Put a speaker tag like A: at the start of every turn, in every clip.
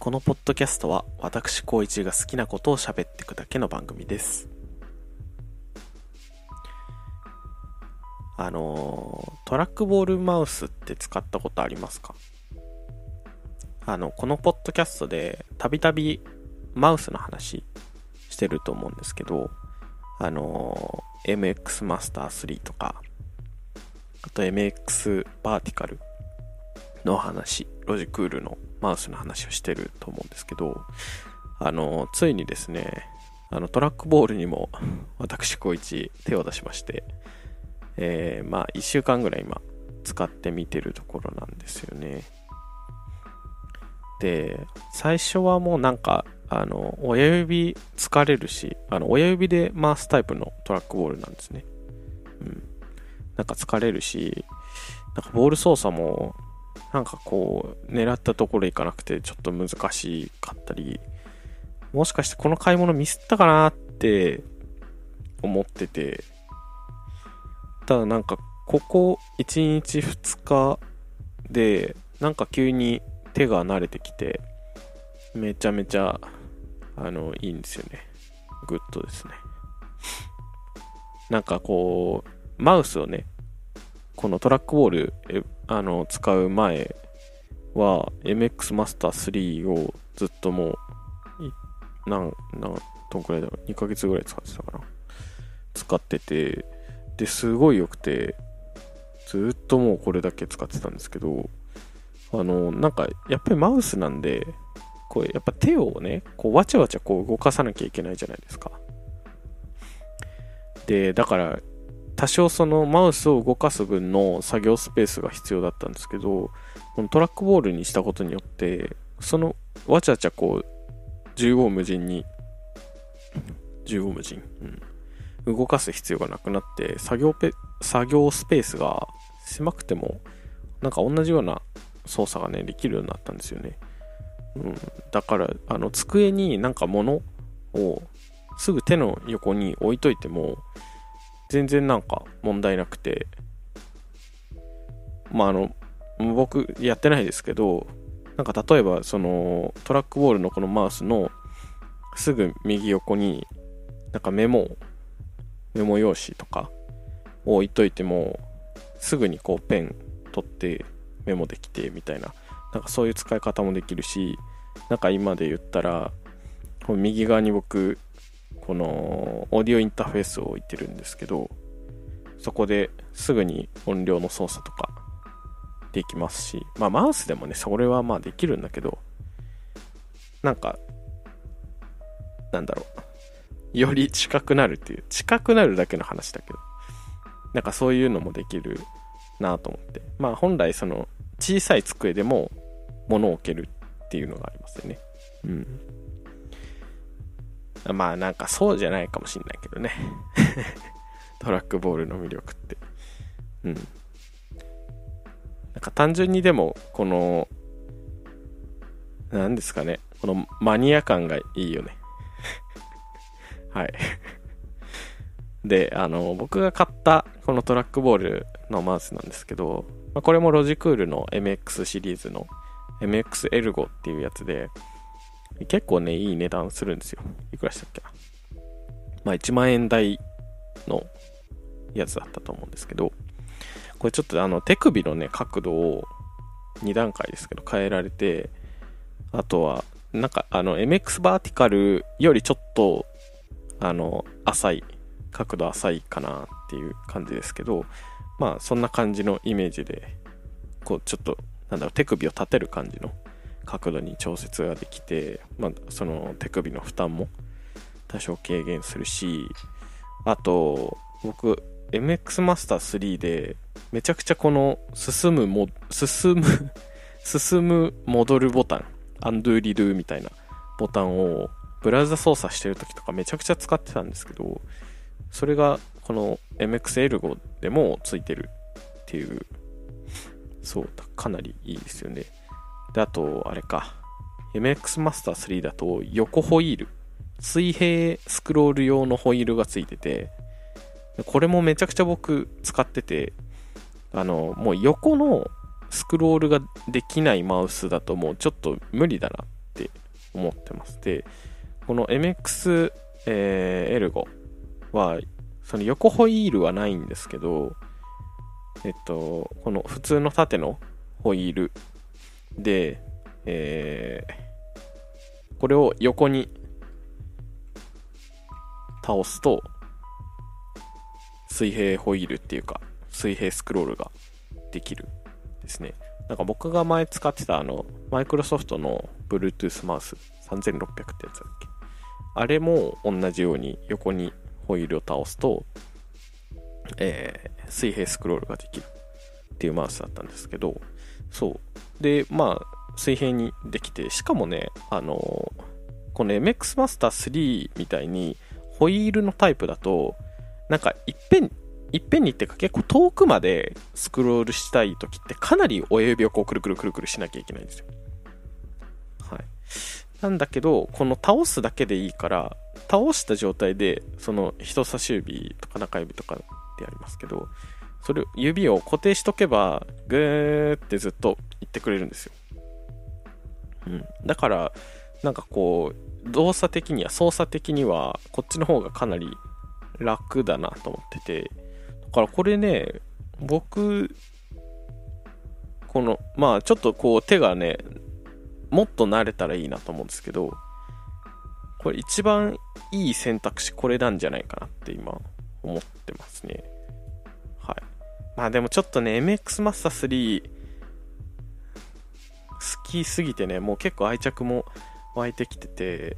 A: このポッドキャストは私光一が好きなことを喋っていくだけの番組です。あのトラックボールマウスって使ったことありますか？あのこのポッドキャストでたびたびマウスの話してると思うんですけどあの MX マスター3とかあと MX バーティカルの話ロジクールのマウスの話をしてると思うんですけど、あの、ついにですね、あの、トラックボールにも私、小一手を出しまして、えー、まあ、1週間ぐらい今、使ってみてるところなんですよね。で、最初はもうなんか、あの、親指疲れるし、あの、親指で回すタイプのトラックボールなんですね。うん。なんか疲れるし、なんかボール操作もなんかこう、狙ったところ行かなくてちょっと難しかったり、もしかしてこの買い物ミスったかなって思ってて、ただなんかここ1日2日で、なんか急に手が慣れてきて、めちゃめちゃ、あの、いいんですよね。グッドですね。なんかこう、マウスをね、このトラックボールあの使う前は MX マスター3をずっともう何何どんくらいだろう。2ヶ月ぐらい使ってたかな。使っててですごい良くてずっともうこれだけ使ってたんですけどあのなんかやっぱりマウスなんでこうやっぱ手をねこうわちゃわちゃこう動かさなきゃいけないじゃないですか。でだから多少そのマウスを動かす分の作業スペースが必要だったんですけど、このトラックボールにしたことによって、そのわちゃわちゃこう、縦横無尽に、縦横無尽、うん、動かす必要がなくなって、作業ペ、作業スペースが狭くても、なんか同じような操作がね、できるようになったんですよね。うん、だから、あの、机になんか物をすぐ手の横に置いといても、全然なんか問題なくて、まああの、僕やってないですけど、なんか例えばそのトラックボールのこのマウスのすぐ右横になんかメモ、メモ用紙とかを置いといても、すぐにこうペン取ってメモできてみたいな、なんかそういう使い方もできるし、なんか今で言ったら、右側に僕このオーディオインターフェースを置いてるんですけど、そこですぐに音量の操作とかできますし、まあマウスでもね、それはまあできるんだけど、なんか、なんだろう、より近くなるっていう、近くなるだけの話だけど、なんかそういうのもできるなと思って、まあ本来その小さい机でも物を置けるっていうのがありますよね。うん。まあなんかそうじゃないかもしんないけどね。トラックボールの魅力って。うん。なんか単純にでも、この、何ですかね。このマニア感がいいよね。はい。で、あの、僕が買ったこのトラックボールのマウスなんですけど、まあ、これもロジクールの MX シリーズの MX エルゴっていうやつで、結構ね、いい値段するんですよ。いくらしたっけな。まあ1万円台のやつだったと思うんですけど、これちょっとあの手首のね、角度を2段階ですけど変えられて、あとは、なんかあの MX バーティカルよりちょっと、あの、浅い、角度浅いかなっていう感じですけど、まあそんな感じのイメージで、こうちょっと、なんだろう、手首を立てる感じの角度に調節ができて、まあ、その手首の負担も多少軽減するし、あと、僕、MX マスター3で、めちゃくちゃこの進むも、進む 進む戻るボタン、アンドゥリドゥみたいなボタンをブラウザ操作してる時とかめちゃくちゃ使ってたんですけど、それがこの MX エルゴでもついてるっていう、そう、かなりいいですよね。で、あと、あれか。MX マスター3だと横ホイール。水平スクロール用のホイールがついてて、これもめちゃくちゃ僕使ってて、あの、もう横のスクロールができないマウスだともうちょっと無理だなって思ってますでこの MX、えー、エルゴはその横ホイールはないんですけどえっとこの普通の縦のホイールで、えー、これを横に倒すと水平ホイールっていうか水平スクロールができるですね。なんか僕が前使ってたあのマイクロソフトの Bluetooth マウス3600ってやつだっけ？あれも同じように横にホイールを倒すと、えー、水平スクロールができるっていうマウスだったんですけどそうでまあ水平にできてしかもねあの、この MX マスター3みたいにホイールのタイプだとなんかいっぺんいっぺんにってか結構遠くまでスクロールしたい時ってかなり親指をこうくるくるくるくるしなきゃいけないんですよ。はい。なんだけど、この倒すだけでいいから、倒した状態で、その人差し指とか中指とかでやりますけど、それ指を固定しとけば、ぐーってずっと言ってくれるんですよ。うん。だから、なんかこう、動作的には、操作的には、こっちの方がかなり楽だなと思ってて、だからこれね、僕、この、まあちょっとこう手がね、もっと慣れたらいいなと思うんですけど、これ一番いい選択肢これなんじゃないかなって今思ってますね。まあでもちょっとね、MX マスター3好きすぎてね、もう結構愛着も湧いてきてて、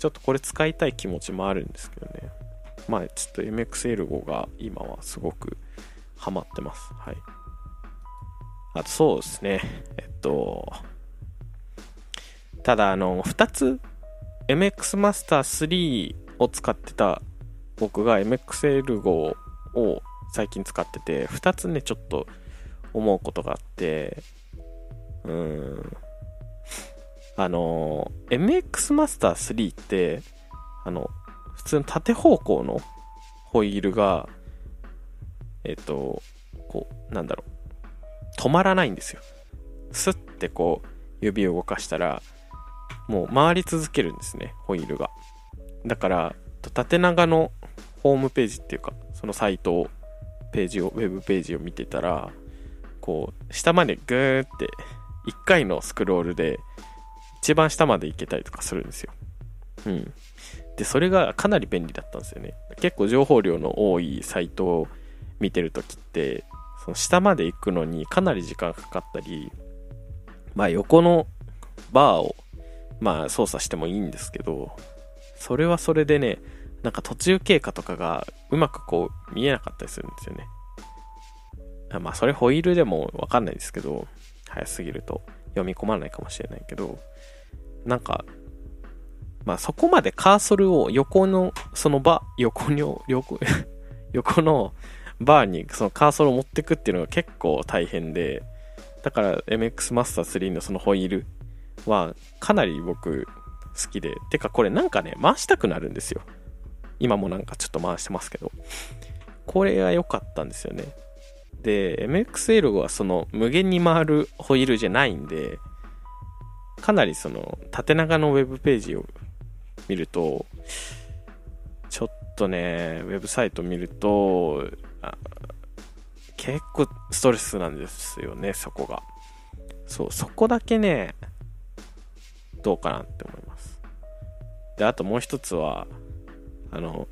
A: ちょっとこれ使いたい気持ちもあるんですけどね。まあちょっと MXL5 が今はすごくハマってます。はい。あとそうですね。えっと、ただあの、2つ MX マスター3を使ってた僕が MXL5 を最近使ってて、2つね、ちょっと思うことがあって、うーん、あの、MX マスター3って、あの、普通の縦方向のホイールが、えっ、と、こう、なんだろう、止まらないんですよ。スッてこう、指を動かしたら、もう回り続けるんですね、ホイールが。だから、縦長のホームページっていうか、そのサイトを、ページを、ウェブページを見てたら、こう、下までグーって、1回のスクロールで、一番下まで行けたりとかするんですよ。うん。で、それがかなり便利だったんですよね。結構情報量の多いサイトを見てるときって、その下まで行くのにかなり時間かかったり、まあ横のバーを、まあ操作してもいいんですけど、それはそれでね、なんか途中経過とかがうまくこう見えなかったりするんですよね。まあそれホイールでもわかんないですけど、早すぎると読み込まないかもしれないけど、なんかまあそこまでカーソルを横の、その場、横に、横、横のバーにそのカーソルを持ってくっていうのが結構大変で、だから MX マスター3のそのホイールはかなり僕好きで、てかこれなんかね、回したくなるんですよ。今もなんかちょっと回してますけど。これが良かったんですよね。で、MXL はその無限に回るホイールじゃないんで、かなりその縦長のウェブページを見ると、ちょっとね、ウェブサイト見ると、結構ストレスなんですよね、そこが。そう、そこだけね、どうかなって思います。で、あともう一つは、あの、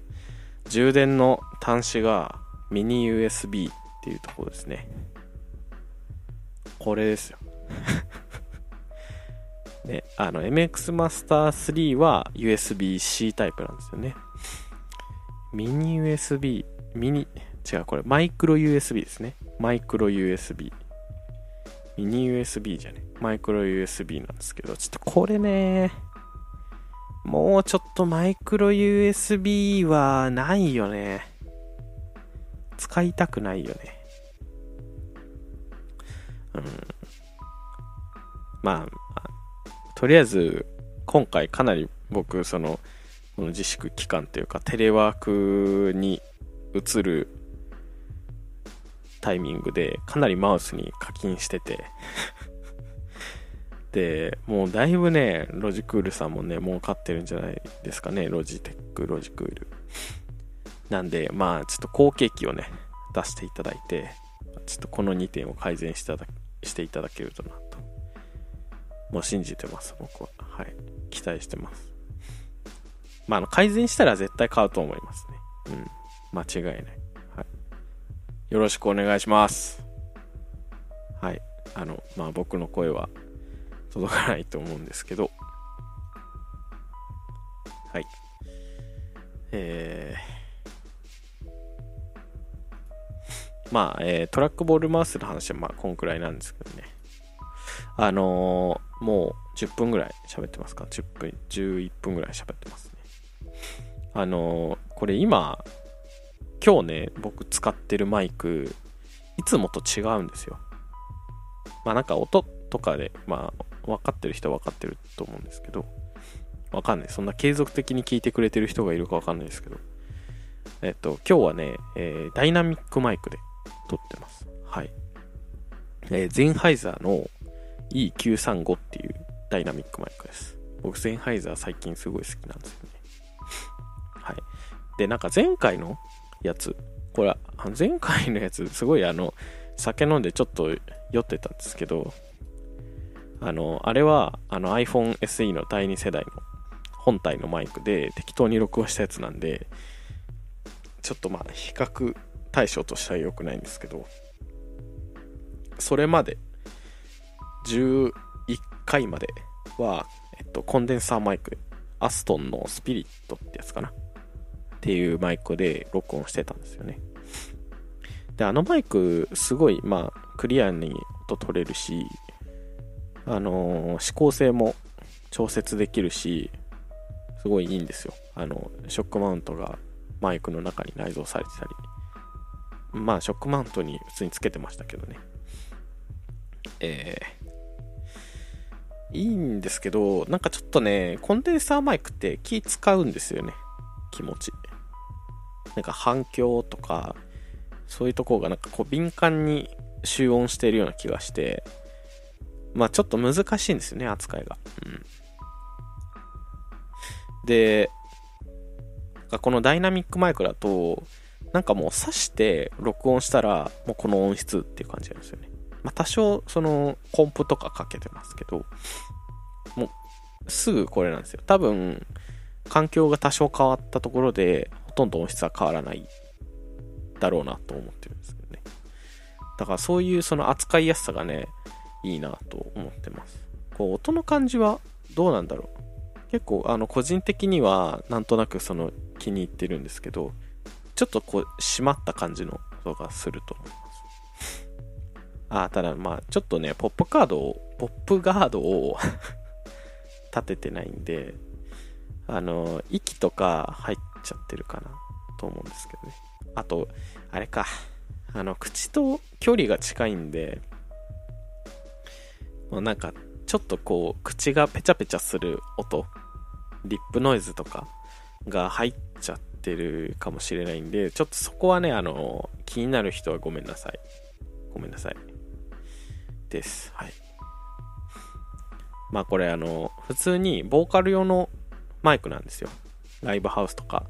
A: 充電の端子がミニ USB っていうところですね。これですよ。ね、あの MX マスター3は USB-C タイプなんですよね。ミニ USB、ミニ、違う、これマイクロ USB ですね。マイクロ USB。ミニ USB じゃね。マイクロ USB なんですけど、ちょっとこれね、もうちょっとマイクロ USB はないよね。使いたくないよね。うん。まあ、とりあえず、今回かなり僕、その、この自粛期間というか、テレワークに移るタイミングで、かなりマウスに課金してて、もうだいぶね、ロジクールさんもね、儲かってるんじゃないですかね。ロジテック、ロジクール。なんで、まあ、ちょっと後継機をね、出していただいて、ちょっとこの2点を改善していただしていただけるとなと。もう信じてます、僕は。はい。期待してます。まあ、あの、改善したら絶対買うと思いますね。うん。間違いない。はい。よろしくお願いします。はい。あの、まあ僕の声は届かないと思うんですけど、はい。えー、まあ、えー、トラックボールマウスの話はまあこんくらいなんですけどね。あのー、もう10分ぐらい喋ってますか ?10 分、11分ぐらい喋ってますね。あのー、これ今、今日ね、僕使ってるマイク、いつもと違うんですよ。まあなんか音とかで、まあ分かってる人は分かってると思うんですけど、わかんない。そんな継続的に聞いてくれてる人がいるかわかんないですけど、えっと、今日はね、えー、ダイナミックマイクで撮ってます。はい。えー、ゼンハイザーの E935 っていうダイナミックマイクです。僕、ゼンハイザー最近すごい好きなんですよね。はい。で、なんか前回のやつ、これ、前回のやつ、すごいあの、酒飲んでちょっと酔ってたんですけど、あの、あれはあの iPhone SE の第2世代の本体のマイクで適当に録音したやつなんで、ちょっとまあ比較対象としては良くないんですけど、それまで11回までは、えっと、コンデンサーマイク、アストンのスピリットってやつかなっていうマイクで録音してたんですよね。で、あのマイク、すごい、まあ、クリアに音取れるし、あの、指向性も調節できるし、すごいいいんですよ。あの、ショックマウントがマイクの中に内蔵されてたり。まあ、ショックマウントに普通につけてましたけどね。えー、いいんですけど、なんかちょっとね、コンデンサーマイクって気使うんですよね。気持ち。なんか反響とか、そういうとこがなんかこう敏感に集音しているような気がして、まあちょっと難しいんですよね、扱いが。うん。で、このダイナミックマイクだと、なんかもう挿して録音したら、もうこの音質っていう感じなんですよね。まあ多少、その、コンプとかかけてますけど、もう、すぐこれなんですよ。多分、環境が多少変わったところで、ほとんど音質は変わらないだろうなと思ってるんですけどね。だからそういうその扱いやすさがね、いいなと思ってます。こう、音の感じはどうなんだろう。結構、あの、個人的にはなんとなくその気に入ってるんですけど、ちょっとこう、締まった感じの音がすると思います。あ、ただまあ、ちょっとね、ポップカードを、ポップガードを 立ててないんで、あの、息とか入っちゃってるかなと思うんですけどね。あと、あれか。あの、口と距離が近いんで、なんか、ちょっとこう、口がペチャペチャする音、リップノイズとかが入っちゃってるかもしれないんで、ちょっとそこはね、あの、気になる人はごめんなさい。ごめんなさい。です。はい。まあこれあの、普通にボーカル用のマイクなんですよ。ライブハウスとか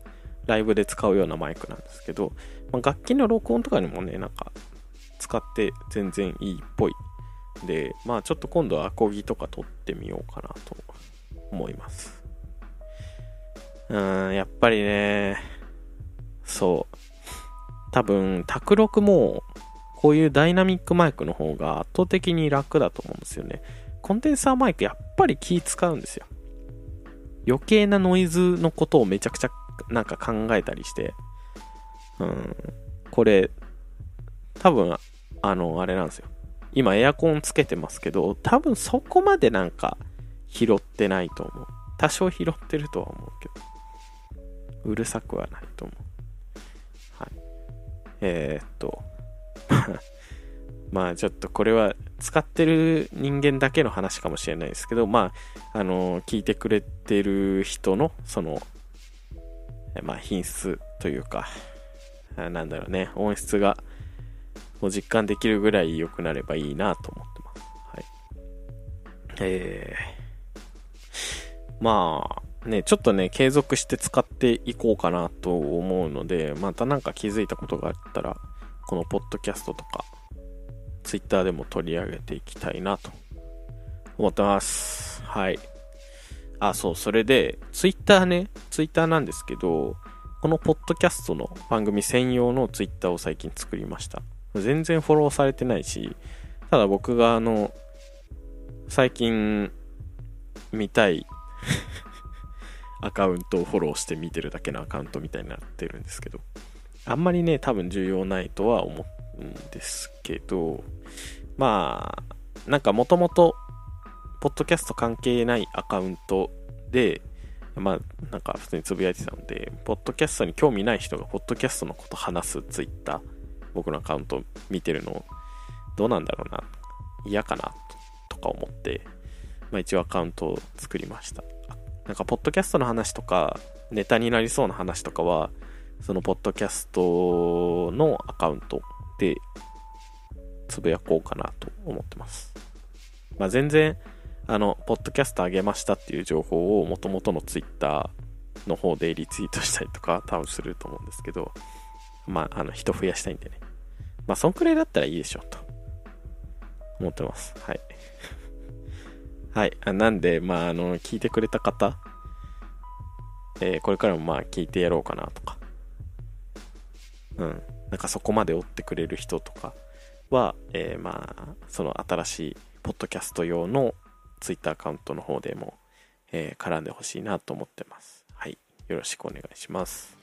A: ライブで使うようなマイクなんですけど、まあ、楽器の録音とかにもね、なんか使って全然いいっぽい。で、まあちょっと今度はアコギとか撮ってみようかなと思います。うーん、やっぱりね、そう。多分、卓録も、こういうダイナミックマイクの方が圧倒的に楽だと思うんですよね。コンデンサーマイクやっぱり気使うんですよ。余計なノイズのことをめちゃくちゃなんか考えたりして、うん、これ、多分、あの、あれなんですよ。今エアコンつけてますけど、多分そこまでなんか拾ってないと思う。多少拾ってるとは思うけど、うるさくはないと思う。はい。えー、っと、まあちょっとこれは使ってる人間だけの話かもしれないですけど、まあ、あの、聞いてくれてる人の、その、まあ、品質というか、なんだろうね、音質がもう実感できるぐらい良くなればいいなと思ってます。はいえー、まあ、ね、ちょっとね、継続して使っていこうかなと思うので、またなんか気づいたことがあったら、このポッドキャストとか、ツイッターでも取り上げていきたいなと思ってます。はい。あ、そう、それで、ツイッターね、ツイッターなんですけど、このポッドキャストの番組専用のツイッターを最近作りました。全然フォローされてないし、ただ僕があの、最近見たい アカウントをフォローして見てるだけのアカウントみたいになってるんですけど、あんまりね、多分重要ないとは思うんですけど、まあ、なんかもともと、ポッドキャスト関係ないアカウントで、まあ、なんか普通につぶやいてたので、ポッドキャストに興味ない人がポッドキャストのこと話すツイッター、僕のアカウント見てるの、どうなんだろうな、嫌かな、とか思って、まあ一応アカウントを作りました。なんか、ポッドキャストの話とか、ネタになりそうな話とかは、そのポッドキャストのアカウントでつぶやこうかなと思ってます。まあ、全然、あの、ポッドキャスト上げましたっていう情報を元々のツイッターの方でリツイートしたりとか多分すると思うんですけど、まあ、あの、人増やしたいんでね。まあ、そんくらいだったらいいでしょうと思ってます。はい。はい。あなんで、まあ、あの、聞いてくれた方、えー、これからもまあ、聞いてやろうかなとか、うん。なんかそこまで追ってくれる人とかは、えー、まあ、その新しいポッドキャスト用のツイッターアカウントの方でも、えー、絡んでほしいなと思ってます。はい。よろしくお願いします。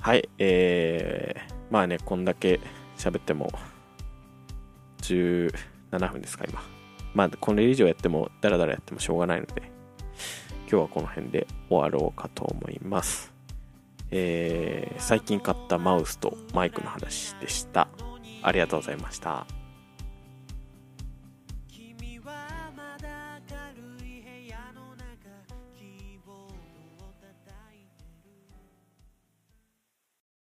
A: はい。えー、まあね、こんだけ喋っても、17分ですか、今。まあ、これ以上やっても、ダラダラやってもしょうがないので、今日はこの辺で終わろうかと思います。えー、最近買ったマウスとマイクの話でした。ありがとうございました。